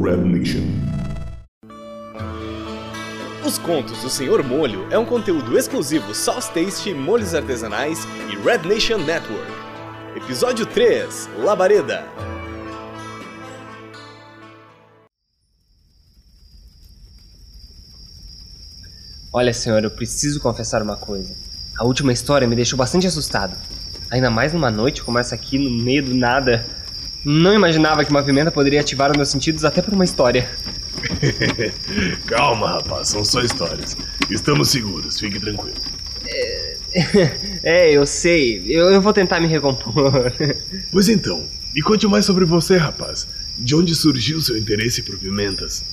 Red Nation. Os Contos do Senhor Molho é um conteúdo exclusivo Sauce Taste, Molhos Artesanais e Red Nation Network. Episódio 3 Labareda Olha, senhor, eu preciso confessar uma coisa. A última história me deixou bastante assustado. Ainda mais numa noite como essa aqui, no meio do nada. Não imaginava que uma pimenta poderia ativar os meus sentidos até por uma história. Calma, rapaz, são só histórias. Estamos seguros, fique tranquilo. é, eu sei. Eu, eu vou tentar me recompor. Pois então, me conte mais sobre você, rapaz. De onde surgiu seu interesse por pimentas?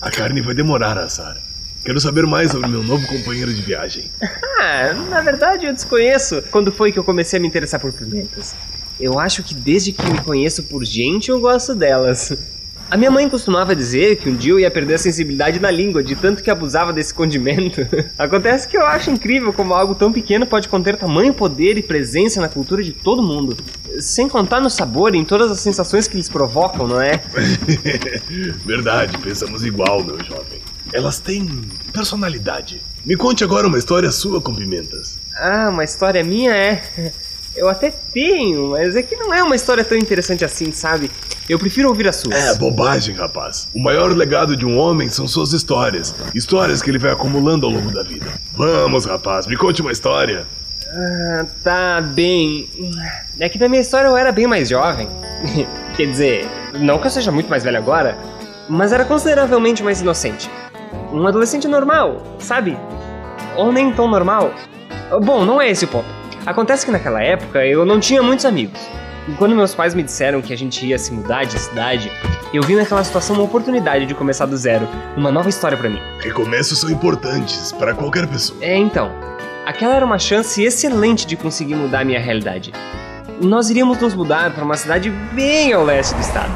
A carne vai demorar a assar. Quero saber mais sobre meu novo companheiro de viagem. Ah, na verdade eu desconheço quando foi que eu comecei a me interessar por pimentas. Eu acho que desde que me conheço por gente eu gosto delas. A minha mãe costumava dizer que um dia eu ia perder a sensibilidade na língua de tanto que abusava desse condimento. Acontece que eu acho incrível como algo tão pequeno pode conter tamanho poder e presença na cultura de todo mundo. Sem contar no sabor e em todas as sensações que eles provocam, não é? Verdade, pensamos igual, meu jovem. Elas têm personalidade. Me conte agora uma história sua com pimentas. Ah, uma história minha é. Eu até tenho, mas é que não é uma história tão interessante assim, sabe? Eu prefiro ouvir as suas. É, bobagem, rapaz. O maior legado de um homem são suas histórias. Histórias que ele vai acumulando ao longo da vida. Vamos, rapaz, me conte uma história. Ah, tá bem. É que na minha história eu era bem mais jovem. Quer dizer, não que eu seja muito mais velho agora, mas era consideravelmente mais inocente. Um adolescente normal, sabe? Ou nem tão normal. Bom, não é esse o ponto. Acontece que naquela época eu não tinha muitos amigos. E quando meus pais me disseram que a gente ia se mudar de cidade, eu vi naquela situação uma oportunidade de começar do zero, uma nova história para mim. Recomeços são importantes para qualquer pessoa. É, então. Aquela era uma chance excelente de conseguir mudar a minha realidade. Nós iríamos nos mudar para uma cidade bem ao leste do estado.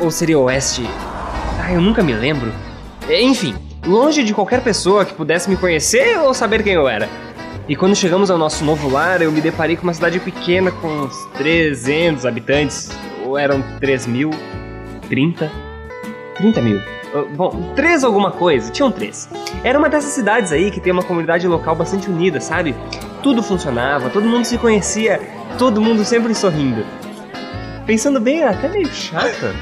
Ou seria oeste? Ah, eu nunca me lembro. Enfim, longe de qualquer pessoa que pudesse me conhecer ou saber quem eu era. E quando chegamos ao nosso novo lar, eu me deparei com uma cidade pequena com uns 300 habitantes. Ou eram 3 mil? 30? 30 mil. Uh, bom, três alguma coisa, tinham três. Era uma dessas cidades aí que tem uma comunidade local bastante unida, sabe? Tudo funcionava, todo mundo se conhecia, todo mundo sempre sorrindo. Pensando bem, é até meio chata.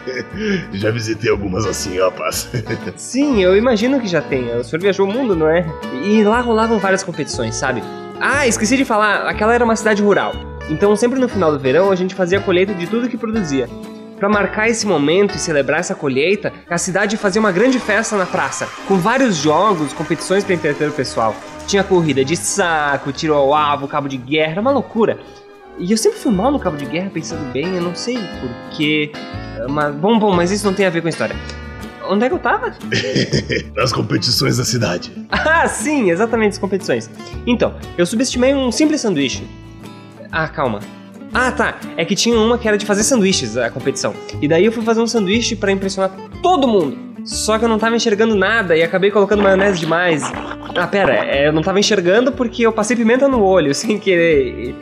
já visitei algumas assim, rapaz. Sim, eu imagino que já tenha. O senhor viajou o mundo, não é? E lá rolavam várias competições, sabe? Ah, esqueci de falar, aquela era uma cidade rural. Então, sempre no final do verão, a gente fazia a colheita de tudo que produzia. Para marcar esse momento e celebrar essa colheita, a cidade fazia uma grande festa na praça, com vários jogos, competições para entreter o pessoal. Tinha corrida de saco, tiro ao alvo, cabo de guerra, era uma loucura. E eu sempre fui mal no cabo de guerra, pensando bem, eu não sei porquê. Mas, bom, bom, mas isso não tem a ver com a história. Onde é que eu tava? Nas competições da cidade. Ah, sim, exatamente, as competições. Então, eu subestimei um simples sanduíche. Ah, calma. Ah, tá. É que tinha uma que era de fazer sanduíches, a competição. E daí eu fui fazer um sanduíche para impressionar todo mundo. Só que eu não tava enxergando nada e acabei colocando maionese demais. Ah, pera, é, eu não tava enxergando porque eu passei pimenta no olho sem querer.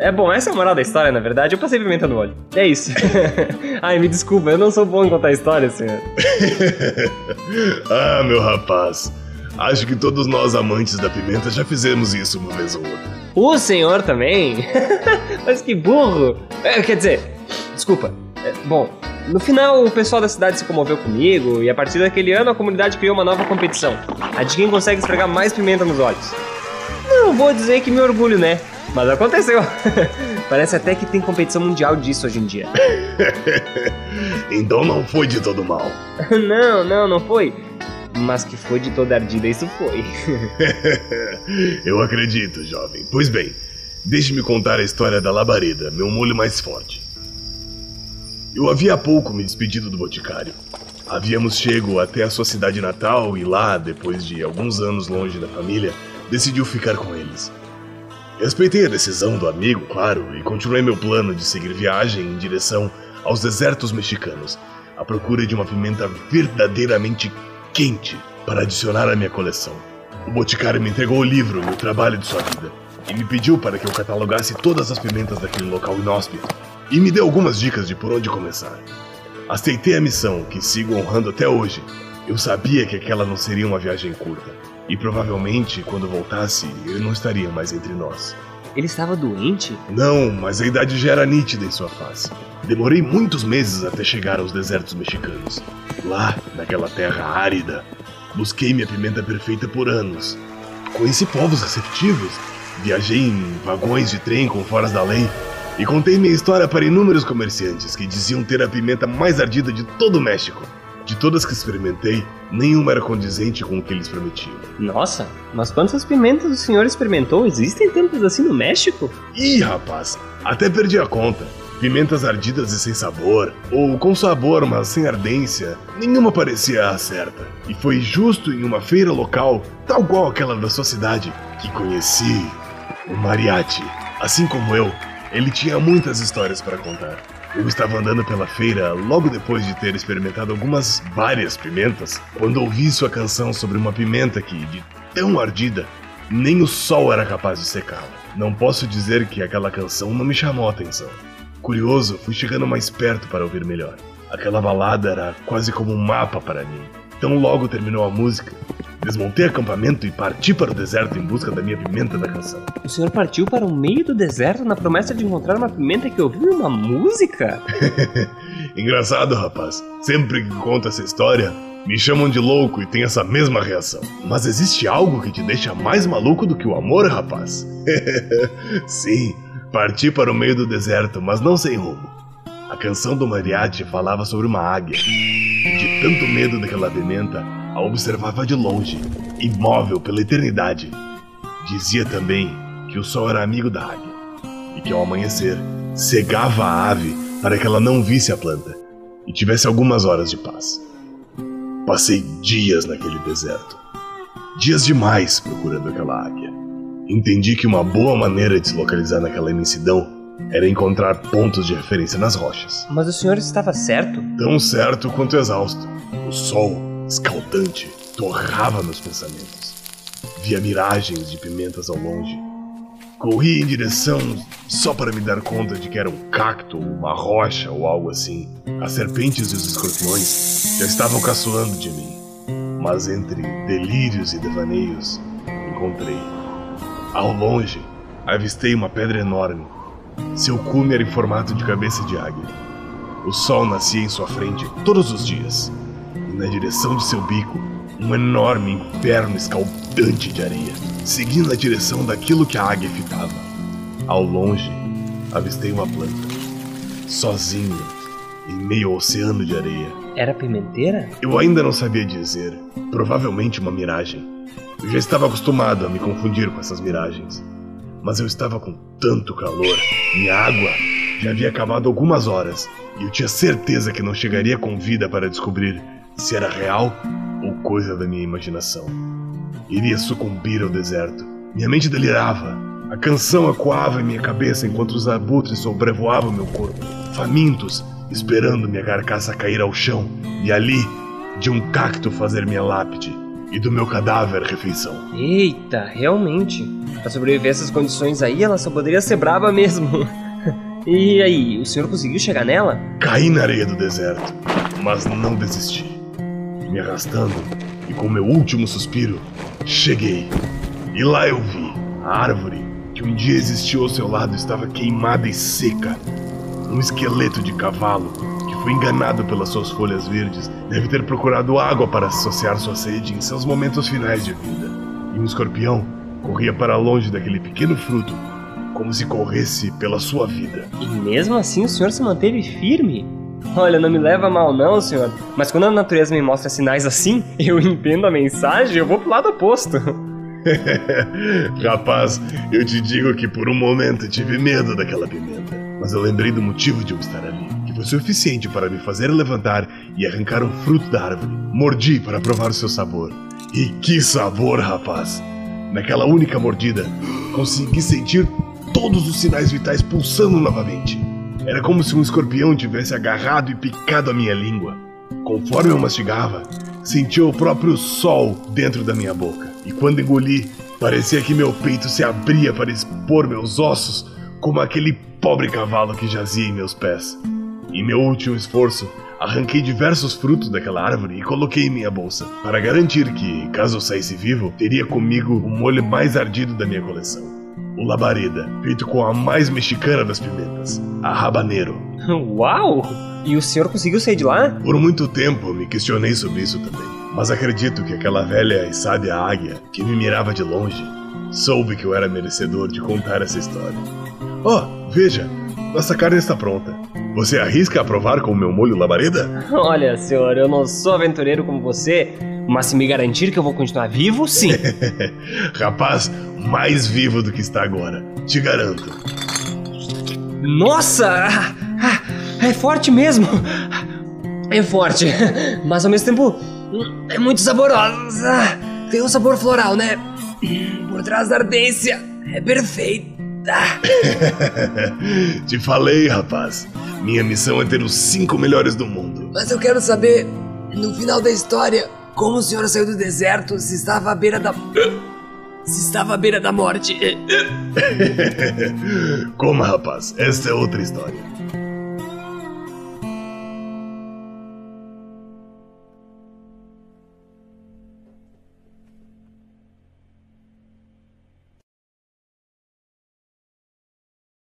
É bom, essa é a moral da história, na verdade. Eu passei pimenta no olho. É isso. Ai, me desculpa, eu não sou bom em contar história, senhor. ah, meu rapaz. Acho que todos nós amantes da pimenta já fizemos isso uma vez ou outra. O senhor também? Mas que burro! É, quer dizer, desculpa. É, bom, no final o pessoal da cidade se comoveu comigo e a partir daquele ano a comunidade criou uma nova competição. A de quem consegue esfregar mais pimenta nos olhos. Não vou dizer que me orgulho, né? Mas aconteceu. Parece até que tem competição mundial disso hoje em dia. então não foi de todo mal. não, não, não foi. Mas que foi de toda ardida, isso foi. Eu acredito, jovem. Pois bem, deixe-me contar a história da labareda, meu molho mais forte. Eu havia há pouco me despedido do boticário. Havíamos chego até a sua cidade natal e lá, depois de alguns anos longe da família, decidiu ficar com eles. Respeitei a decisão do amigo, claro, e continuei meu plano de seguir viagem em direção aos desertos mexicanos, à procura de uma pimenta verdadeiramente quente para adicionar à minha coleção. O boticário me entregou o livro e o trabalho de sua vida, e me pediu para que eu catalogasse todas as pimentas daquele local inóspito, e me deu algumas dicas de por onde começar. Aceitei a missão, que sigo honrando até hoje. Eu sabia que aquela não seria uma viagem curta. E provavelmente, quando voltasse, ele não estaria mais entre nós. Ele estava doente? Não, mas a idade já era nítida em sua face. Demorei muitos meses até chegar aos desertos mexicanos. Lá, naquela terra árida, busquei minha pimenta perfeita por anos. Conheci povos receptivos, viajei em vagões de trem com foras da lei e contei minha história para inúmeros comerciantes que diziam ter a pimenta mais ardida de todo o México. De todas que experimentei, nenhuma era condizente com o que eles prometiam. Nossa, mas quantas pimentas o senhor experimentou? Existem tantas assim no México? Ih, rapaz, até perdi a conta. Pimentas ardidas e sem sabor, ou com sabor, mas sem ardência, nenhuma parecia a certa. E foi justo em uma feira local, tal qual aquela da sua cidade, que conheci o Mariachi. Assim como eu, ele tinha muitas histórias para contar. Eu estava andando pela feira logo depois de ter experimentado algumas várias pimentas, quando ouvi sua canção sobre uma pimenta que, de tão ardida, nem o sol era capaz de secá-la. Não posso dizer que aquela canção não me chamou a atenção. Curioso, fui chegando mais perto para ouvir melhor. Aquela balada era quase como um mapa para mim. Tão logo terminou a música, desmontei acampamento e parti para o deserto em busca da minha pimenta da canção. O senhor partiu para o meio do deserto na promessa de encontrar uma pimenta que ouviu uma música? Engraçado, rapaz. Sempre que conto essa história, me chamam de louco e tem essa mesma reação. Mas existe algo que te deixa mais maluco do que o amor, rapaz? Sim, parti para o meio do deserto, mas não sem rumo. A canção do mariachi falava sobre uma águia. E de tanto medo daquela pimenta, a observava de longe, imóvel pela eternidade. Dizia também que o sol era amigo da águia e que ao amanhecer cegava a ave para que ela não visse a planta e tivesse algumas horas de paz. Passei dias naquele deserto. Dias demais procurando aquela águia. Entendi que uma boa maneira de se localizar naquela imensidão era encontrar pontos de referência nas rochas. Mas o senhor estava certo? Tão certo quanto exausto. O sol, escaldante, torrava meus pensamentos. Via miragens de pimentas ao longe. Corri em direção só para me dar conta de que era um cacto, uma rocha ou algo assim. As serpentes e os escorpiões já estavam caçoando de mim. Mas entre delírios e devaneios, encontrei. Ao longe, avistei uma pedra enorme. Seu cume era em formato de cabeça de águia. O sol nascia em sua frente todos os dias, na direção de seu bico, um enorme inferno escaldante de areia, seguindo a direção daquilo que a águia fitava. Ao longe, avistei uma planta, sozinha, em meio ao oceano de areia. Era pimenteira? Eu ainda não sabia dizer, provavelmente uma miragem. Eu já estava acostumado a me confundir com essas miragens. Mas eu estava com tanto calor, minha água já havia acabado algumas horas, e eu tinha certeza que não chegaria com vida para descobrir se era real ou coisa da minha imaginação. Iria sucumbir ao deserto. Minha mente delirava. A canção ecoava em minha cabeça enquanto os abutres sobrevoavam meu corpo, famintos, esperando minha carcaça cair ao chão e ali, de um cacto fazer minha lápide e do meu cadáver refeição. Eita, realmente. Pra sobreviver a essas condições aí, ela só poderia ser braba mesmo. e aí, o senhor conseguiu chegar nela? Caí na areia do deserto, mas não desisti. Arrastando e com meu último suspiro, cheguei. E lá eu vi a árvore que um dia existiu ao seu lado estava queimada e seca. Um esqueleto de cavalo que foi enganado pelas suas folhas verdes deve ter procurado água para saciar sua sede em seus momentos finais de vida. E um escorpião corria para longe daquele pequeno fruto, como se corresse pela sua vida. E mesmo assim o senhor se manteve firme? Olha, não me leva mal não, senhor, mas quando a natureza me mostra sinais assim, eu entendo a mensagem e eu vou pro lado oposto. Rapaz, eu te digo que por um momento tive medo daquela pimenta, mas eu lembrei do motivo de eu estar ali, que foi suficiente para me fazer levantar e arrancar um fruto da árvore. Mordi para provar o seu sabor. E que sabor, rapaz! Naquela única mordida, consegui sentir todos os sinais vitais pulsando novamente. Era como se um escorpião tivesse agarrado e picado a minha língua. Conforme eu mastigava, sentia o próprio sol dentro da minha boca. E quando engoli, parecia que meu peito se abria para expor meus ossos, como aquele pobre cavalo que jazia em meus pés. Em meu último esforço, Arranquei diversos frutos daquela árvore e coloquei em minha bolsa, para garantir que, caso eu saísse vivo, teria comigo o molho mais ardido da minha coleção. O labareda, feito com a mais mexicana das pimentas, a rabaneiro. Uau! E o senhor conseguiu sair de lá? Por muito tempo me questionei sobre isso também, mas acredito que aquela velha e sábia águia que me mirava de longe soube que eu era merecedor de contar essa história. Oh, veja, nossa carne está pronta. Você arrisca a provar com o meu molho labareda? Olha, senhor, eu não sou aventureiro como você, mas se me garantir que eu vou continuar vivo, sim. Rapaz, mais vivo do que está agora, te garanto. Nossa! É forte mesmo! É forte, mas ao mesmo tempo é muito saborosa. Tem um sabor floral, né? Por trás da ardência. É perfeita. Te falei, rapaz. Minha missão é ter os cinco melhores do mundo. Mas eu quero saber, no final da história, como o senhor saiu do deserto se estava à beira da. Se estava à beira da morte. Como, rapaz? Esta é outra história.